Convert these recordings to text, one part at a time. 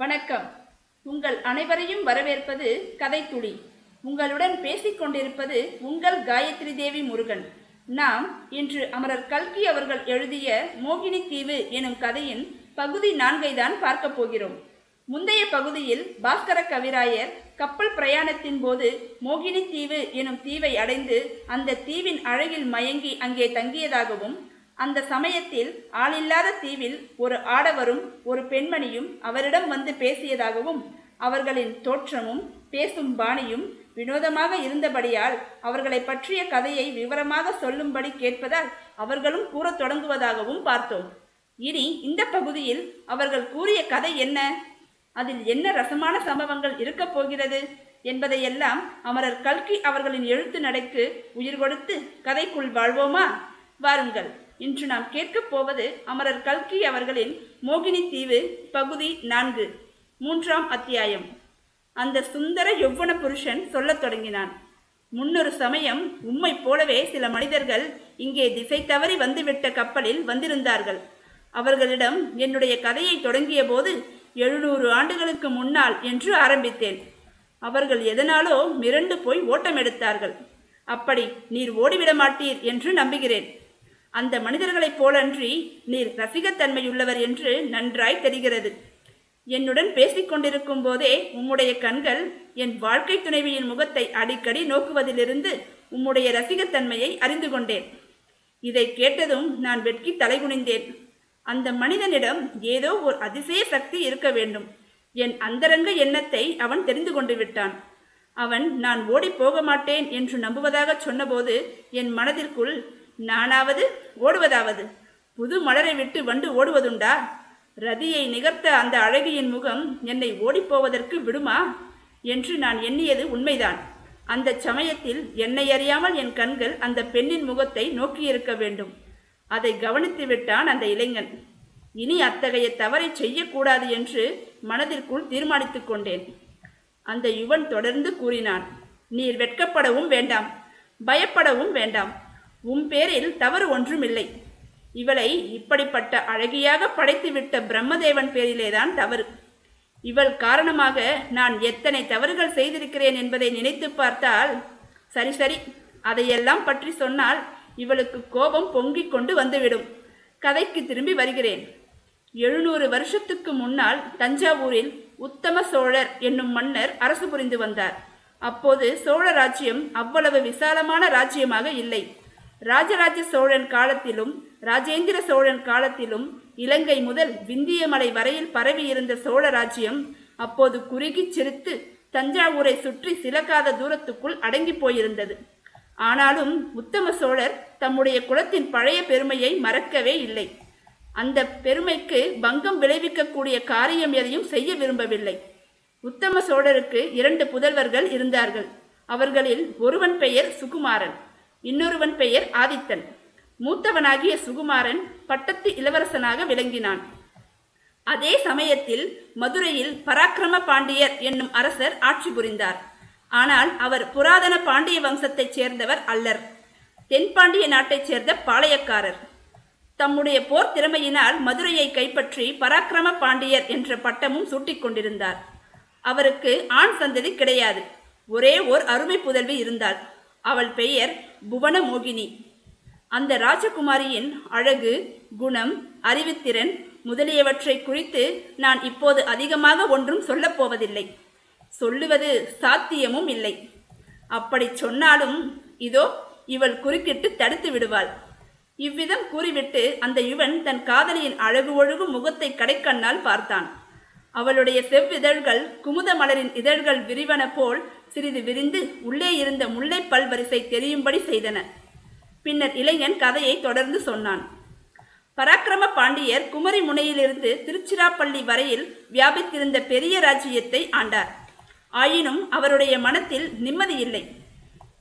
வணக்கம். உங்கள் அனைவரையும் வரவேற்பது கதைத்துளி. உங்களுடன் பேசிக் கொண்டிருப்பது உங்கள் காயத்ரி தேவி முருகன். நாம் இன்று அமரர் கல்கி அவர்கள் எழுதிய மோகினி தீவு எனும் கதையின் பகுதி நான்கை தான் பார்க்க போகிறோம். முந்தைய பகுதியில் பாஸ்கர கவிராயர் கப்பல் பிரயாணத்தின் போது மோகினி தீவு எனும் தீவை அடைந்து அந்த தீவின் அழகில் மயங்கி அங்கே தங்கியதாகவும் அந்த சமயத்தில் ஆளில்லாத தீவில் ஒரு ஆடவரும் ஒரு பெண்மணியும் அவரிடம் வந்து பேசியதாகவும் அவர்களின் தோற்றமும் பேசும் பாணியும் வினோதமாக இருந்தபடியால் அவர்களை பற்றிய கதையை விவரமாக சொல்லும்படி கேட்பதால் அவர்களும் கூறத் தொடங்குவதாகவும் பார்த்தோம். இனி இந்த பகுதியில் அவர்கள் கூறிய கதை என்ன? அதில் என்ன ரசமான சம்பவங்கள் இருக்கப் போகிறது? என்பதையெல்லாம் அமரர் கல்கி அவர்களின் எழுத்து நடைக்கு உயிர் கொடுத்து கதைக்குள் வாழ்வோமா? வாருங்கள். இன்று நாம் கேட்கப் போவது அமரர் கல்கி அவர்களின் மோகினி தீவு பகுதி நான்கு மூன்றாம் அத்தியாயம். அந்த சுந்தர யொவ்வன புருஷன் சொல்லத் தொடங்கினான். முன்னொரு சமயம் உம்மை போலவே சில மனிதர்கள் இங்கே திசை தவறி வந்துவிட்ட கப்பலில் வந்திருந்தார்கள். அவர்களிடம் என்னுடைய கதையை தொடங்கிய போது எழுநூறு ஆண்டுகளுக்கு முன்னால் என்று ஆரம்பித்தேன். அவர்கள் எதனாலோ மிரண்டு போய் ஓட்டம் எடுத்தார்கள் அப்படி நீர் ஓடிவிட மாட்டீர் என்று நம்புகிறேன். அந்த மனிதர்களைப் போலன்றி நீர் ரசிகத்தன்மையுள்ளவர் என்று நன்றாய் தெரிகிறது. என்னுடன் பேசிக் கொண்டிருக்கும் போதே உம்முடைய கண்கள் என் வாழ்க்கை துணைவியின் முகத்தை அடிக்கடி நோக்குவதிலிருந்து உம்முடைய ரசிகத்தன்மையை அறிந்து கொண்டேன். இதை கேட்டதும் நான் வெட்கி தலைகுனிந்தேன். அந்த மனிதனிடம் ஏதோ ஒரு அதிசய சக்தி இருக்க வேண்டும். என் அந்தரங்க எண்ணத்தை அவன் தெரிந்து கொண்டு விட்டான். அவன் நான் ஓடி போக மாட்டேன் என்று நம்புவதாக சொன்னபோது என் மனதிற்குள் நானாவது ஓடுவதாவது? புது மலரை விட்டு வண்டு ஓடுவதுண்டா? ரதியை நிகர்த்த அந்த அழகியின் முகம் என்னை ஓடிப்போவதற்கு விடுமா? என்று நான் எண்ணியது உண்மைதான். அந்த சமயத்தில் என்னை அறியாமல் என் கண்கள் அந்த பெண்ணின் முகத்தை நோக்கியிருக்க வேண்டும். அதை கவனித்து விட்டான் அந்த இளைஞன். இனி அத்தகைய தவறை செய்யக்கூடாது என்று மனதிற்குள் தீர்மானித்து கொண்டேன். அந்த யுவன் தொடர்ந்து கூறினான் நீர் வெட்கப்படவும் வேண்டாம் பயப்படவும் வேண்டாம். உன் பேரில் தவறு ஒன்றுமில்லை. இவளை இப்படிப்பட்ட அழகியாக படைத்துவிட்ட பிரம்மதேவன் பேரிலேதான் தவறு. இவள் காரணமாக நான் எத்தனை தவறுகள் செய்திருக்கிறேன் என்பதை நினைத்து பார்த்தால் சரி சரி அதையெல்லாம் பற்றி சொன்னால் இவளுக்கு கோபம் பொங்கிக் கொண்டு வந்துவிடும். கதைக்கு திரும்பி வருகிறேன். எழுநூறு வருஷத்துக்கு முன்னால் தஞ்சாவூரில் உத்தம சோழர் என்னும் மன்னர் அரசு புரிந்து வந்தார். அப்போது சோழ ராஜ்யம் அவ்வளவு விசாலமான ராஜ்யமாக இல்லை. ராஜராஜ சோழன் காலத்திலும் ராஜேந்திர சோழன் காலத்திலும் இலங்கை முதல் விந்தியமலை வரையில் பரவியிருந்த சோழ ராஜ்யம் அப்போது குறுகிச் சிரித்து தஞ்சாவூரை சுற்றி சிலக்காத தூரத்துக்குள் அடங்கி போயிருந்தது. ஆனாலும் உத்தம சோழர் தம்முடைய குலத்தின் பழைய பெருமையை மறக்கவே இல்லை. அந்த பெருமைக்கு பங்கம் விளைவிக்கக்கூடிய காரியம் எதையும் செய்ய விரும்பவில்லை. உத்தம சோழருக்கு இரண்டு புதல்வர்கள் இருந்தார்கள். அவர்களில் ஒருவன் பெயர் சுகுமாரன். இன்னொருவன் பெயர் ஆதித்தன். மூத்தவனாகிய சுகுமாரன் பட்டத்து இளவரசனாக விளங்கினான். அதே சமயத்தில் மதுரையில் பராக்கிரம பாண்டியர் என்னும் அரசர் ஆட்சி புரிந்தார். ஆனால் அவர் புராதன பாண்டிய வம்சத்தைச் சேர்ந்தவர் அல்லர். தென்பாண்டிய நாட்டைச் சேர்ந்த பாளையக்காரர். தம்முடைய போர் திறமையினால் மதுரையை கைப்பற்றி பராக்கிரம பாண்டியர் என்ற பட்டமும் சூட்டிக் கொண்டிருந்தார். அவருக்கு ஆண் சந்ததி கிடையாது. ஒரே ஓர் அருமை புதல்வி இருந்தாள். அவள் பெயர் புவனமோகினி. அந்த ராஜகுமாரியின் அழகு குணம் அறிவுத்திறன் முதலியவற்றை குறித்து நான் இப்போது அதிகமாக ஒன்றும் சொல்லப் போவதில்லை. சொல்லுவது சாத்தியமும் இல்லை. அப்படி சொன்னாலும் இதோ இவள் குறுக்கிட்டு தடுத்து விடுவாள். இவ்விதம் கூறிவிட்டு அந்த யுவன் தன் காதலியின் அழகு ஒழுகும் முகத்தை கடைக்கண்ணால் பார்த்தான். அவளுடைய செவ்விதழ்கள் குமுத மலரின் இதழ்கள் விரிவன போல் சிறிது விரிந்து உள்ளே இருந்த முல்லை பல்வரிசை தெரியும்படி செய்தன. பின்னர் இளைஞன் கதையை தொடர்ந்து சொன்னான். பராக்கிரம பாண்டியர் குமரி முனையிலிருந்து திருச்சிராப்பள்ளி வரையில் வியாபித்திருந்த பெரிய ராஜ்யத்தை ஆண்டார். ஆயினும் அவருடைய மனத்தில் நிம்மதியில்லை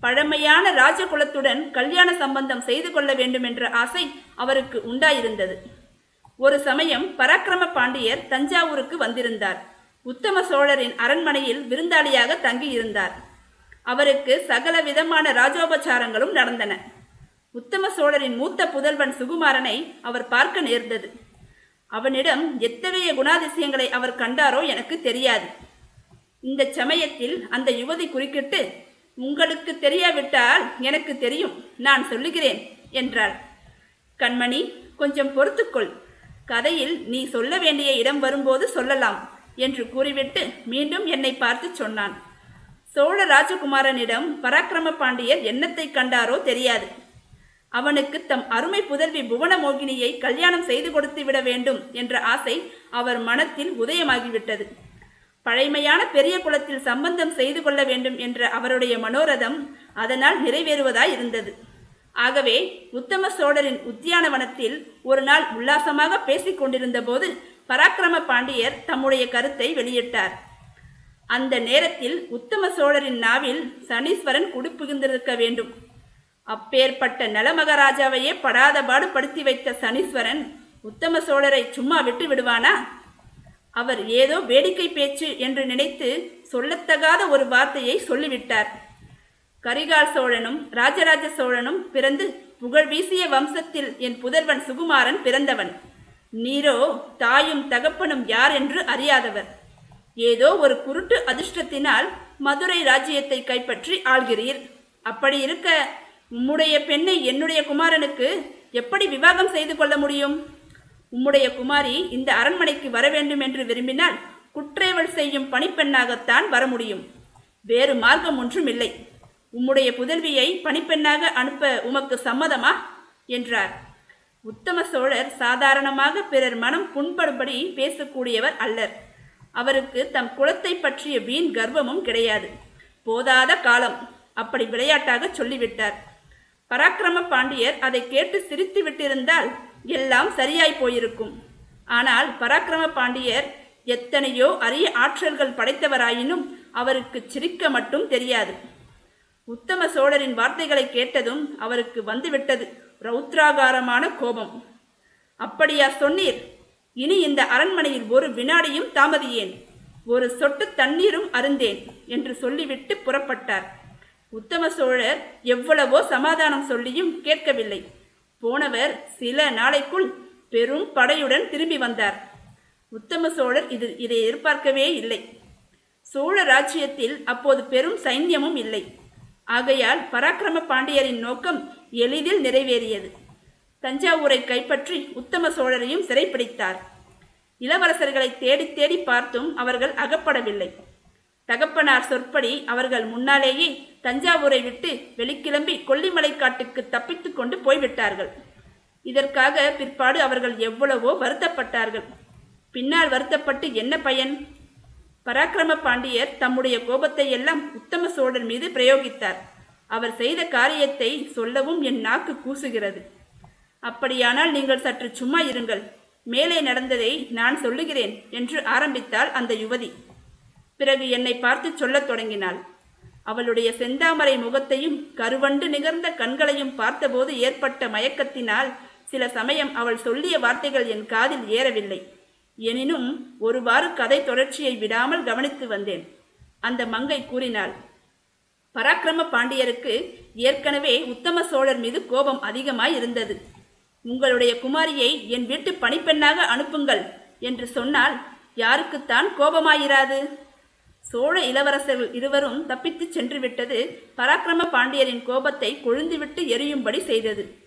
பழமையான ராஜகுலத்துடன் கல்யாண சம்பந்தம் செய்து கொள்ள வேண்டும் என்ற ஆசை அவருக்கு உண்டாயிருந்தது. ஒரு சமயம் பராக்கிரம பாண்டியர் தஞ்சாவூருக்கு வந்திருந்தார். உத்தம சோழரின் அரண்மனையில் விருந்தாளியாக தங்கியிருந்தார். அவருக்கு சகல விதமான ராஜோபச்சாரங்களும் நடந்தன. உத்தம சோழரின் மூத்த புதல்வன் சுகுமாரனை அவர் பார்க்க நேர்ந்தது. அவனிடம் எத்தகைய குணாதிசயங்களை அவர் கண்டாரோ எனக்கு தெரியாது. இந்த சமயத்தில் அந்த யுவதி குறுக்கிட்டு உங்களுக்கு தெரியாவிட்டால் எனக்கு தெரியும் நான் சொல்லுகிறேன் என்றாள். கண்மணி கொஞ்சம் பொறுத்துக்கொள். கதையில் நீ சொல்ல வேண்டிய இடம் வரும்போது சொல்லலாம் என்று கூறிவிட்டு மீண்டும் என்னை பார்த்து சொன்னான். சோழ ராஜகுமாரனிடம் பராக்கிரம பாண்டியர் என்னத்தை கண்டாரோ தெரியாது. அவனுக்கு தம் அருமை புதல்வி புவனமோகினியை கல்யாணம் செய்து கொடுத்து விட வேண்டும் என்ற ஆசை அவர் மனத்தில் உதயமாகிவிட்டது. பழைமையான பெரிய குலத்தில் சம்பந்தம் செய்து கொள்ள வேண்டும் என்ற அவருடைய மனோரதம் அதனால் நிறைவேறுவதாய் இருந்தது. ஆகவே உத்தம சோழரின் உத்தியானவனத்தில் ஒரு நாள் உல்லாசமாக பேசிக் கொண்டிருந்த போது பராக்கிரம பாண்டியர் தம்முடைய கருத்தை வெளியிட்டார். அந்த நேரத்தில் உத்தம சோழரின் நாவில் சனீஸ்வரன் குடிப்புகிந்திருக்க வேண்டும். அப்பேற்பட்ட நலமகராஜாவையே படாதபாடு படுத்தி வைத்த சனீஸ்வரன் உத்தம சோழரை சும்மா விட்டு விடுவானா? அவர் ஏதோ வேடிக்கை பேச்சு என்று நினைத்து சொல்லத்தகாத ஒரு வார்த்தையை சொல்லிவிட்டார். கரிகால் சோழனும் ராஜராஜ சோழனும் பிறந்து புகழ் வீசிய வம்சத்தில் என் புதல்வன் சுகுமாரன் பிறந்தவன். நீரோ தாயும் தகப்பனும் யார் என்று அறியாதவர். ஏதோ ஒரு குருட்டு அதிர்ஷ்டத்தினால் மதுரை ராஜ்யத்தை கைப்பற்றி ஆள்கிறீர். அப்படி இருக்க உம்முடைய பெண்ணை என்னுடைய குமாரனுக்கு எப்படி விவாகம் செய்து கொள்ள முடியும்? உம்முடைய குமாரி இந்த அரண்மனைக்கு வர வேண்டும் என்று விரும்பினால் குற்றேவல் செய்யும் பணிப்பெண்ணாகத்தான் வர முடியும். வேறு மார்க்கம் ஒன்றும் இல்லை உம்முடைய புதல்வியை பணிப்பெண்ணாக அனுப்ப உமக்கு சம்மதமா? என்றார். உத்தம சோழர் சாதாரணமாக பிறர் மனம் புண்படும்படி பேசக்கூடியவர் அல்லர். அவருக்கு தம் குலத்தை பற்றிய வீண் கர்வமும் கிடையாது. போதாத காலம் அப்படி விளையாட்டாக சொல்லிவிட்டார். பராக்கிரம பாண்டியர் அதை கேட்டு சிரித்து விட்டிருந்தால் எல்லாம் சரியாய் போயிருக்கும். ஆனால் பராக்கிரம பாண்டியர் எத்தனையோ அரிய ஆற்றல்கள் படைத்தவராயினும் அவருக்கு சிரிக்க மட்டும் தெரியாது. உத்தம சோழரின் வார்த்தைகளை கேட்டதும் அவருக்கு வந்துவிட்டது ரௌத்ராகாரமான கோபம். அப்படியா சொன்னீர். இனி இந்த அரண்மனையில் ஒரு வினாடியும் தாமதியேன். ஒரு சொட்டு தண்ணீரும் அருந்தேன் என்று சொல்லிவிட்டு புறப்பட்டார். உத்தம சோழர் எவ்வளவோ சமாதானம் சொல்லியும் கேட்கவில்லை. போனவர் சில நாளைக்குள் பெரும் படையுடன் திரும்பி வந்தார். உத்தம சோழர் இது இதை எதிர்பார்க்கவே இல்லை. சோழ ராஜ்யத்தில் அப்போது பெரும் சைன்யமும் இல்லை. ஆகையால் பராக்கிரம பாண்டியரின் நோக்கம் எளிதில் நிறைவேறியது. தஞ்சாவூரை கைப்பற்றி உத்தம சோழரையும் சிறைப்பிடித்தார். இளவரசர்களை தேடி தேடி பார்த்தும் அவர்கள் அகப்படவில்லை. தகப்பனார் சொற்படி அவர்கள் முன்னாலேயே தஞ்சாவூரை விட்டு வெளிக்கிளம்பி கொல்லிமலை காட்டுக்கு தப்பித்து கொண்டு போய்விட்டார்கள். இதற்காக பிற்பாடு அவர்கள் எவ்வளவோ வருத்தப்பட்டார்கள். பின்னால் வருத்தப்பட்டு என்ன பயன்? பராக்கிரம பாண்டியர் தம்முடைய கோபத்தை எல்லாம் உத்தம சோழர் மீது பிரயோகித்தார். அவர் செய்த காரியத்தை சொல்லவும் என் நாக்கு கூசுகிறது. அப்படியானால் நீங்கள் சற்று சும்மா இருங்கள். மேலே நடந்ததை நான் சொல்லுகிறேன் என்று ஆரம்பித்தாள் அந்த யுவதி. பிறகு என்னை பார்த்து சொல்லத் தொடங்கினாள். அவளுடைய செந்தாமரை முகத்தையும் கருவண்டு நிகர்ந்த கண்களையும் பார்த்தபோது ஏற்பட்ட மயக்கத்தினால் சில சமயம் அவள் சொல்லிய வார்த்தைகள் என் காதில் ஏறவில்லை. எனினும் ஒருவாறு கதை தொடர்ச்சியை விடாமல் கவனித்து வந்தேன். அந்த மங்கை கூறினாள் பராக்கிரம பாண்டியருக்கு ஏற்கனவே உத்தம சோழர் மீது கோபம் அதிகமாய் இருந்தது. உங்களுடைய குமாரியை என் வீட்டு பணிப்பெண்ணாக அனுப்புங்கள் என்று சொன்னால் யாருக்குத்தான் கோபமாயிராது? சோழ இளவரசர்கள் இருவரும் தப்பித்துச் சென்று விட்டது பராக்கிரம பாண்டியரின் கோபத்தை கொழுந்துவிட்டு எரியும்படி செய்தது.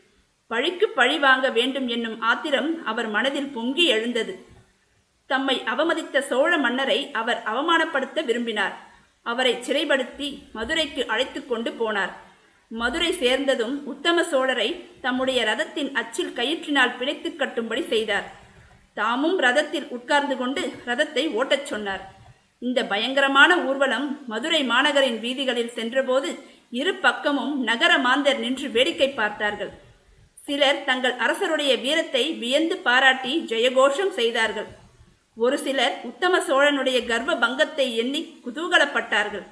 பழிக்கு பழி வாங்க வேண்டும் என்னும் ஆத்திரம் அவர் மனதில் பொங்கி எழுந்தது. தம்மை அவமதித்த சோழ மன்னரை அவர் அவமானப்படுத்த விரும்பினார். அவரை சிறைப்படுத்தி மதுரைக்கு அழைத்து கொண்டு போனார். மதுரை சேர்ந்ததும் உத்தம சோழரை தம்முடைய ரதத்தின் அச்சில் கயிற்றினால் பிணைத்து கட்டும்படி செய்தார். தாமும் ரதத்தில் உட்கார்ந்து கொண்டு ரதத்தை ஓட்டச் சொன்னார். இந்த பயங்கரமான ஊர்வலம் மதுரை மாநகரின் வீதிகளில் சென்றபோது இரு பக்கமும் நகர மாந்தர் நின்று வேடிக்கை பார்த்தார்கள். சிலர் தங்கள் அரசருடைய வீரத்தை வியந்து பாராட்டி ஜெயகோஷம் செய்தார்கள். ஒரு சிலர் உத்தம சோழனுடைய கர்வ பங்கத்தை எண்ணி குதூகலப்பட்டார்கள்.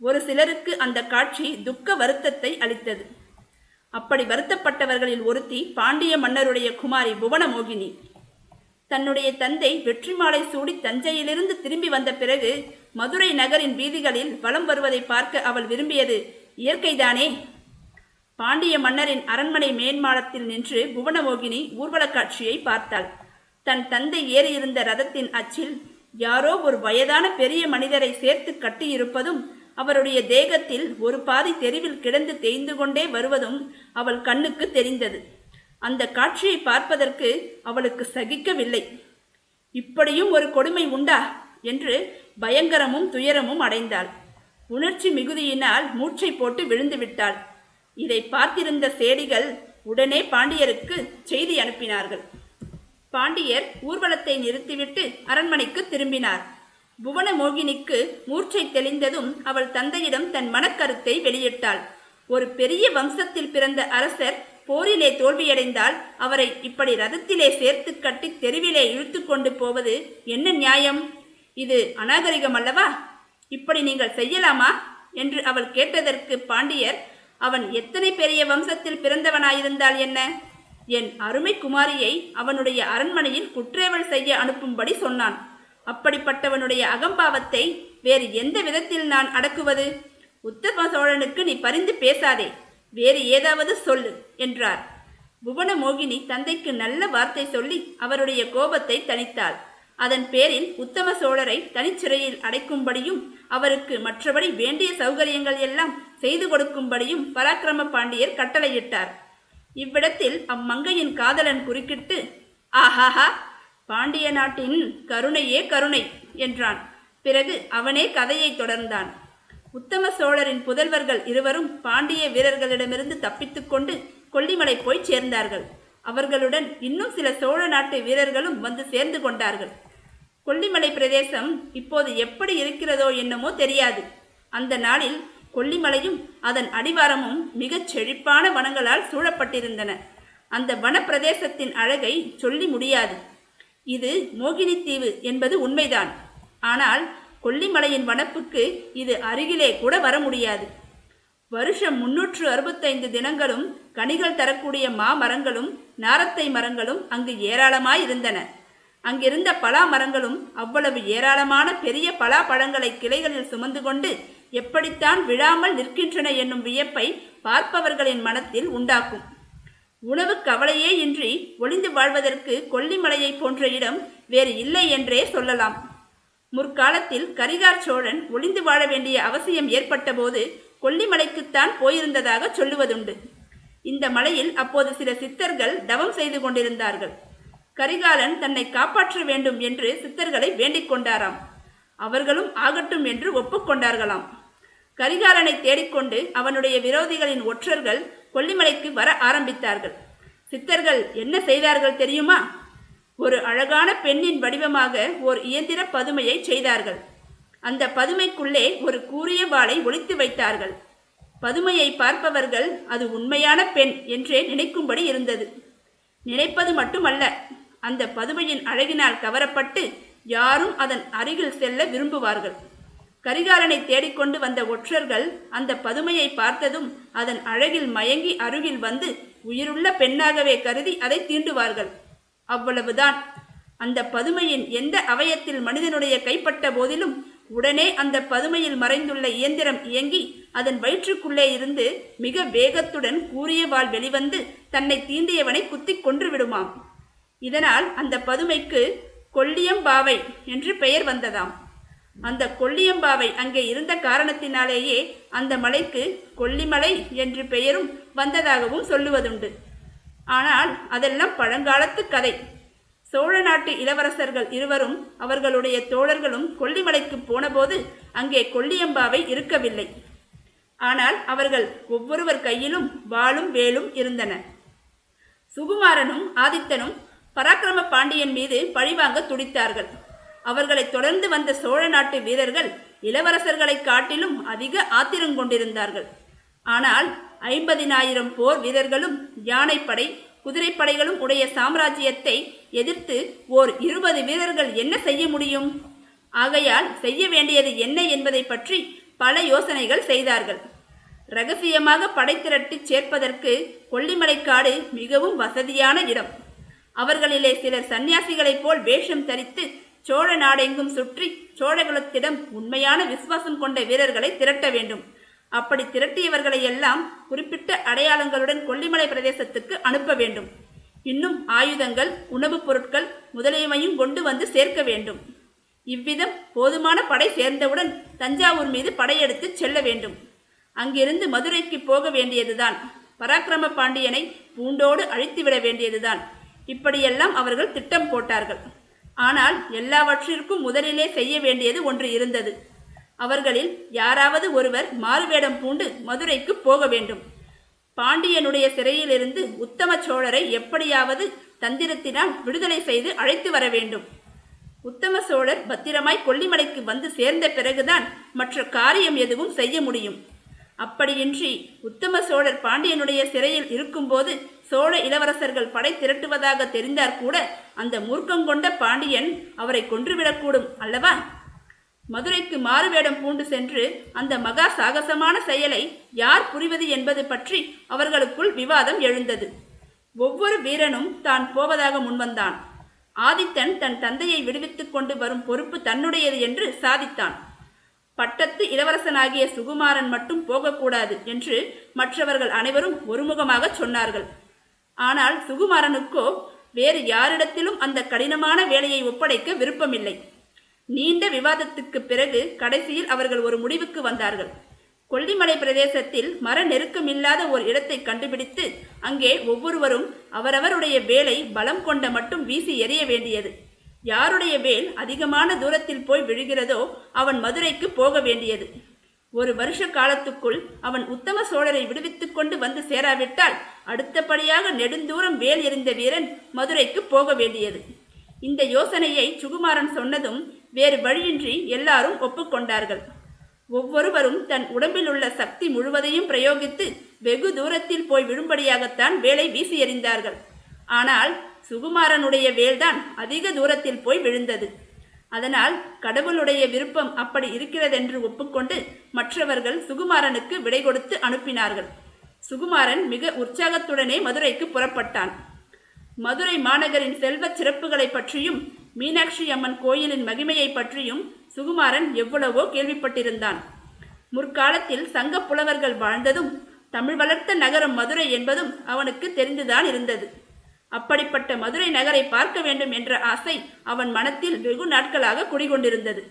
ஒரு சிலருக்கு அந்த காட்சி துக்க வருத்தத்தை அளித்தது. அப்படி வருத்தப்பட்டவர்களில் ஒருத்தி பாண்டிய மன்னருடைய குமாரி புவனமோகினி. தன்னுடைய தந்தை வெற்றி மாலை சூடி தஞ்சையிலிருந்து திரும்பி வந்த பிறகு மதுரை நகரின் வீதிகளில் வலம் வருவதை பார்க்க அவள் விரும்பியது இயற்கைதானே? பாண்டிய மன்னரின் அரண்மனை மேன்மாடத்தில் நின்று புவனமோகினி ஊர்வலக் காட்சியை பார்த்தாள். தன் தந்தை ஏறியிருந்த ரதத்தின் அச்சில் யாரோ ஒரு வயதான பெரிய மனிதரை சேர்த்து கட்டியிருப்பதும் அவருடைய தேகத்தில் ஒரு பாதி தெருவில் கிடந்து தேய்ந்து கொண்டே வருவதும் அவள் கண்ணுக்கு தெரிந்தது. அந்த காட்சியை பார்ப்பதற்கு அவளுக்கு சகிக்கவில்லை. இப்படியும் ஒரு கொடுமை உண்டா? என்று பயங்கரமும் துயரமும் அடைந்தாள். உணர்ச்சி மிகுதியினால் மூச்சை போட்டு விழுந்து விட்டாள். இதை பார்த்திருந்த சேடிகள் உடனே பாண்டியருக்கு செய்தி அனுப்பினார்கள். பாண்டியர் ஊர்வலத்தை நிறுத்திவிட்டு அரண்மனைக்கு திரும்பினார். புவன மோகினிக்கு மூர்ச்சை தெளிந்ததும் அவள் தந்தையிடம் தன் மனக்கருத்தை வெளியிட்டாள். ஒரு பெரிய வம்சத்தில் பிறந்த அரசர் போரிலே தோல்வியடைந்தால் அவரை இப்படி ரதத்திலே சேர்த்து கட்டி தெருவிலே இழுத்து கொண்டு போவது என்ன நியாயம்? இது அநாகரிகம் அல்லவா? இப்படி நீங்கள் செய்யலாமா? என்று அவள் கேட்டதற்கு பாண்டியர் அவன் எத்தனை பெரிய வம்சத்தில் பிறந்தவனாயிருந்தால் என்ன? என் அருமை குமாரியை அவனுடைய அரண்மனையில் குற்றேவல் செய்ய அனுப்பும்படி சொன்னான். அப்படிப்பட்டவனுடைய அகம்பாவத்தை வேறு எந்த விதத்தில் நான் அடக்குவது? உத்தம சோழனுக்கு நீ பரிந்து பேசாதே. வேறு ஏதாவது சொல்லு என்றார். புவன மோகினி தந்தைக்கு நல்ல வார்த்தை சொல்லி அவருடைய கோபத்தை தணித்தாள். அதன் பேரில் உத்தம சோழரை தனிச்சிறையில் அடைக்கும்படியும் அவருக்கு மற்றபடி வேண்டிய சௌகரியங்கள் எல்லாம் செய்து கொடுக்கும்படியும் பராக்கிரம பாண்டியர் கட்டளையிட்டார். இவ்விடத்தில் அம்மங்கையின் காதலன் குறுக்கிட்டு ஆஹாஹா பாண்டிய நாட்டின் கருணையே கருணை என்றான். பிறகு அவனே கதையை தொடர்ந்தான். உத்தம சோழரின் புதல்வர்கள் இருவரும் பாண்டிய வீரர்களிடமிருந்து தப்பித்துக்கொண்டு கொல்லிமலை போய் சேர்ந்தார்கள். அவர்களுடன் இன்னும் சில சோழ நாட்டு வீரர்களும் வந்து சேர்ந்து கொண்டார்கள். கொல்லிமலை பிரதேசம் இப்போது எப்படி இருக்கிறதோ என்னமோ தெரியாது. அந்த நாளில் கொல்லிமலையும் அதன் அடிவாரமும் மிகச் செழிப்பான வனங்களால் சூழப்பட்டிருந்தன. அந்த வனப்பிரதேசத்தின் அழகை சொல்லி முடியாது. இது மோகினி தீவு என்பது உண்மைதான். ஆனால் கொல்லிமலையின் வனப்புக்கு இது அருகிலே கூட வர முடியாது. வருஷம் முன்னூற்று அறுபத்தைந்து தினங்களும் கனிகள் தரக்கூடிய மாமரங்களும் நாரத்தை மரங்களும் அங்கு ஏராளமாயிருந்தன அங்கிருந்த பலா மரங்களும் அவ்வளவு ஏராளமான பெரிய பலா பழங்களை கிளைகளில் சுமந்து கொண்டு எப்படித்தான் விழாமல் நிற்கின்றன என்னும் வியப்பை பார்ப்பவர்களின் மனத்தில் உண்டாக்கும். உணவு கவலையே இன்றி ஒளிந்து வாழ்வதற்கு கொல்லிமலையை போன்ற இடம் வேறு இல்லை என்றே சொல்லலாம். முற்காலத்தில் கரிகார் சோழன் ஒளிந்து வாழ வேண்டிய அவசியம் ஏற்பட்டபோது கொல்லிமலைக்குத்தான் போயிருந்ததாக சொல்லுவதுண்டு. இந்த மலையில் அப்போது சில சித்தர்கள் தவம் செய்து கொண்டிருந்தார்கள். கரிகாலன் தன்னை காப்பாற்ற வேண்டும் என்று சித்தர்களை வேண்டிக் கொண்டாராம். அவர்களும் ஆகட்டும் என்று ஒப்புக்கொண்டார்களாம் கரிகாலனை தேடிக்கொண்டு அவனுடைய விரோதிகளின் ஒற்றர்கள் கொல்லிமலைக்கு வர ஆரம்பித்தார்கள். சித்தர்கள் என்ன செய்தார்கள் தெரியுமா? ஒரு அழகான பெண்ணின் வடிவமாக ஓர் இயந்திர பதுமையை செய்தார்கள். அந்த பதுமைக்குள்ளே ஒரு கூரிய வாளை ஒழித்து வைத்தார்கள். பதுமையை பார்ப்பவர்கள் அது உண்மையான பெண் என்றே நினைக்கும்படி இருந்தது. நினைப்பது மட்டுமல்ல அந்த பதுமையின் அழகினால் கவரப்பட்டு யாரும் அதன் அருகில் செல்ல விரும்புவார்கள். கரிகாலனை தேடிக்கொண்டு வந்த ஒற்றர்கள் அந்த பதுமையை பார்த்ததும் அதன் அழகில் மயங்கி அருகில் வந்து உயிருள்ள பெண்ணாகவே கருதி அதை தீண்டுவார்கள். அவ்வளவுதான். அந்த பதுமையின் எந்த அவயத்தில் மனிதனுடைய கைப்பட்ட போதிலும் உடனே அந்த பதுமையில் மறைந்துள்ள இயந்திரம் இயங்கி அதன் வயிற்றுக்குள்ளே இருந்து மிக வேகத்துடன் கூறிய வாள் வெளிவந்து தன்னை தீண்டியவனை குத்தி கொன்று விடுமாம். இதனால் அந்த பதுமைக்கு கொல்லியம்பாவை என்று பெயர் வந்ததாம். அந்த கொல்லியம்பாவை அங்கே இருந்த காரணத்தினாலேயே அந்த மலைக்கு கொல்லிமலை என்று பெயரும் வந்ததாகவும் சொல்லுவதுண்டு. ஆனால் அதெல்லாம் பழங்காலத்து கதை. சோழ நாட்டு இளவரசர்கள் இருவரும் அவர்களுடைய தோழர்களும் கொல்லிமலைக்கு போனபோது அங்கே கொல்லியம்பாவை இருக்கவில்லை. ஆனால் அவர்கள் ஒவ்வொருவர் கையிலும் வாளும் வேலும் இருந்தன. சுகுமாரனும் ஆதித்தனும் பராக்கிரம பாண்டியன் மீது பழிவாங்க துடித்தார்கள். அவர்களை தொடர்ந்து வந்த சோழ நாட்டு வீரர்கள் இளவரசர்களை காட்டிலும் அதிக ஆத்திரம் கொண்டிருந்தார்கள். ஆனால் ஐம்பதினாயிரம் போர் வீரர்களும் யானைப்படை குதிரைப்படைகளும் உடைய சாம்ராஜ்யத்தை எதிர்த்து ஓர் இருபது வீரர்கள் என்ன செய்ய முடியும்? ஆகையால் செய்ய வேண்டியது என்ன என்பதை பற்றி பல யோசனைகள் செய்தார்கள். ரகசியமாக படை திரட்டி சேர்ப்பதற்கு கொல்லிமலைக்காடு மிகவும் வசதியான இடம். அவர்களிலே சிலர் சன்னியாசிகளைப் போல் வேஷம் தரித்து சோழ நாடெங்கும் சுற்றி சோழகுலத்திடம் உண்மையான விசுவாசம் கொண்ட வீரர்களை திரட்ட வேண்டும். அப்படி திரட்டியவர்களை எல்லாம் குறிப்பிட்ட அடையாளங்களுடன் கொல்லிமலை பிரதேசத்துக்கு அனுப்ப வேண்டும். இன்னும் ஆயுதங்கள் உணவுப் பொருட்கள் முதலியவையும் கொண்டு வந்து சேர்க்க வேண்டும். இவ்விதம் போதுமான படை சேர்ந்தவுடன் தஞ்சாவூர் மீது படையெடுத்து செல்ல வேண்டும். அங்கிருந்து மதுரைக்கு போக வேண்டியதுதான். பராக்கிரம பாண்டியனை பூண்டோடு அழித்துவிட வேண்டியதுதான். இப்படியெல்லாம் அவர்கள் திட்டம் போட்டார்கள். ஆனால் எல்லாவற்றிற்கும் முதலிலே செய்ய வேண்டியது ஒன்று இருந்தது. அவர்களில் யாராவது ஒருவர் மாறுவேடம் பூண்டு மதுரைக்கு போக வேண்டும். பாண்டியனுடைய சிறையிலிருந்து உத்தம சோழரை எப்படியாவது தந்திரத்தினால் விடுதலை செய்து அழைத்து வர வேண்டும். உத்தம சோழர் பத்திரமாய் கொல்லிமலைக்கு வந்து சேர்ந்த பிறகுதான் மற்ற காரியம் எதுவும் செய்ய முடியும். அப்படியின்றி உத்தம சோழர் பாண்டியனுடைய சிறையில் இருக்கும்போது சோழ இளவரசர்கள் படை திரட்டுவதாக தெரிந்தார் கூட அந்த மூர்க்கங்கொண்ட பாண்டியன் அவரை கொன்றுவிடக்கூடும் அல்லவா? மதுரைக்கு மாறுவேடம் பூண்டு சென்று அந்த மகா சாகசமான செயலை யார் புரிவது என்பது பற்றி அவர்களுக்குள் விவாதம் எழுந்தது. ஒவ்வொரு வீரனும் தான் போவதாக முன்வந்தான். ஆதித்தன் தன் தந்தையை விடுவித்துக் கொண்டு வரும் பொறுப்பு தன்னுடையது என்று சாதித்தான். பட்டத்து இளவரசனாகிய சுகுமாரன் மட்டும் போகக்கூடாது என்று மற்றவர்கள் அனைவரும் ஒருமுகமாக சொன்னார்கள். ஆனால் சுகுமாரனுக்கோ வேறு யாரிடத்திலும் அந்த கடினமான வேலையை ஒப்படைக்க விருப்பமில்லை. நீண்ட விவாதத்துக்கு பிறகு கடைசியில் அவர்கள் ஒரு முடிவுக்கு வந்தார்கள். கொல்லிமலை பிரதேசத்தில் மர நெருக்கமில்லாத ஒரு இடத்தை கண்டுபிடித்து அங்கே ஒவ்வொருவரும் அவரவருடைய வேலை பலம் கொண்ட மட்டும் வீசி எறிய வேண்டியது. யாருடைய வேல் அதிகமான தூரத்தில் போய் விழுகிறதோ அவன் மதுரைக்கு போக வேண்டியது. ஒரு வருஷ காலத்துக்குள் அவன் உத்தம சோழரை விடுவித்துக் கொண்டு வந்து சேராவிட்டால் அடுத்தபடியாக நெடுந்தூரம் வேல் எறிந்த வீரன் மதுரைக்கு போக வேண்டியது. இந்த யோசனையை சுகுமாரன் சொன்னதும் வேறு வழியின்றி எல்லாரும் ஒப்புக்கொண்டார்கள். ஒவ்வொருவரும் தன் உடம்பில் உள்ள சக்தி முழுவதையும் பிரயோகித்து வெகு தூரத்தில் போய் விழும்படியாகத்தான் வேலை வீசி எறிந்தார்கள். ஆனால் சுகுமாரனுடைய வேல்தான் அதிக தூரத்தில் போய் விழுந்தது. அதனால் கடவுளுடைய விருப்பம் அப்படி இருக்கிறதென்று ஒப்புக்கொண்டு மற்றவர்கள் சுகுமாரனுக்கு விடை கொடுத்து அனுப்பினார்கள். சுகுமாரன் மிக உற்சாகத்துடனே மதுரைக்கு புறப்பட்டான். மதுரை மாநகரின் செல்வச் சிறப்புகளை பற்றியும் மீனாட்சி அம்மன் கோயிலின் மகிமையை பற்றியும் சுகுமாரன் எவ்வளவோ கேள்விப்பட்டிருந்தான். முற்காலத்தில் சங்க புலவர்கள் வாழ்ந்ததும் தமிழ் வளர்த்த நகரம் மதுரை என்பதும் அவனுக்கு தெரிந்துதான் இருந்தது. அப்படிப்பட்ட மதுரை நகரை பார்க்க வேண்டும் என்ற ஆசை அவன் மனத்தில் வெகு நாட்களாக குடிகொண்டிருந்தது.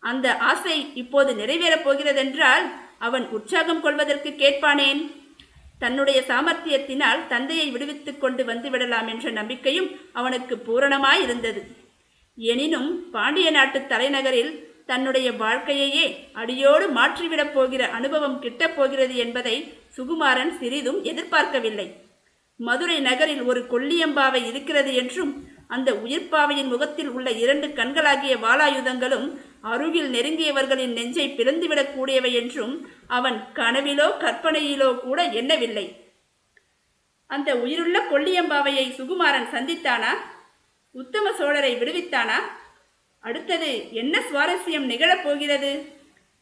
அந்த ஆசை இப்போது நிறைவேறப் போகிறதென்றால் அவன் உற்சாகம் கொள்வதற்கு கேட்பானேன்? தன்னுடைய சாமர்த்தியத்தினால் தந்தையை விடுவித்துக் கொண்டு வந்து விடலாம் என்ற நம்பிக்கையும் அவனுக்கு பூரணமாயிருந்தது. எனினும் பாண்டிய நாட்டு தலைநகரில் தன்னுடைய வாழ்க்கையையே அடியோடு மாற்றிவிடப் போகிற அனுபவம் கிட்டப் போகிறது என்பதை சுகுமாரன் சிறிதும் எதிர்பார்க்கவில்லை. மதுரை நகரில் ஒரு கொல்லியம்பாவை இருக்கிறது என்றும் அந்த உயிர்ப்பாவையின் முகத்தில் உள்ள இரண்டு கண்களாகிய வாளாயுதங்களும் அருகில் நெருங்கியவர்களின் நெஞ்சை பிளந்துவிடக்கூடியவை என்றும் அவன் கனவிலோ கற்பனையிலோ கூட எண்ணவில்லை. அந்த உயிருள்ள கொல்லியம்பாவையை சுகுமாரன் சந்தித்தானா? உத்தம சோழரை விடுவித்தானா? அடுத்தது என்ன சுவாரஸ்யம் நிகழப் போகிறது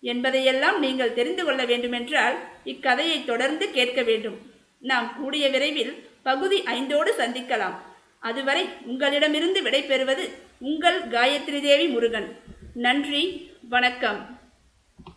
என்பதையெல்லாம் நீங்கள் தெரிந்து கொள்ள வேண்டுமென்றால் இக்கதையை தொடர்ந்து கேட்க வேண்டும். நாம் கூடிய விரைவில் பகுதி ஐந்தோடு சந்திக்கலாம். அதுவரை உங்களிடமிருந்து விடைபெறுவது உங்கள் காயத்ரி தேவி முருகன். நன்றி வணக்கம்.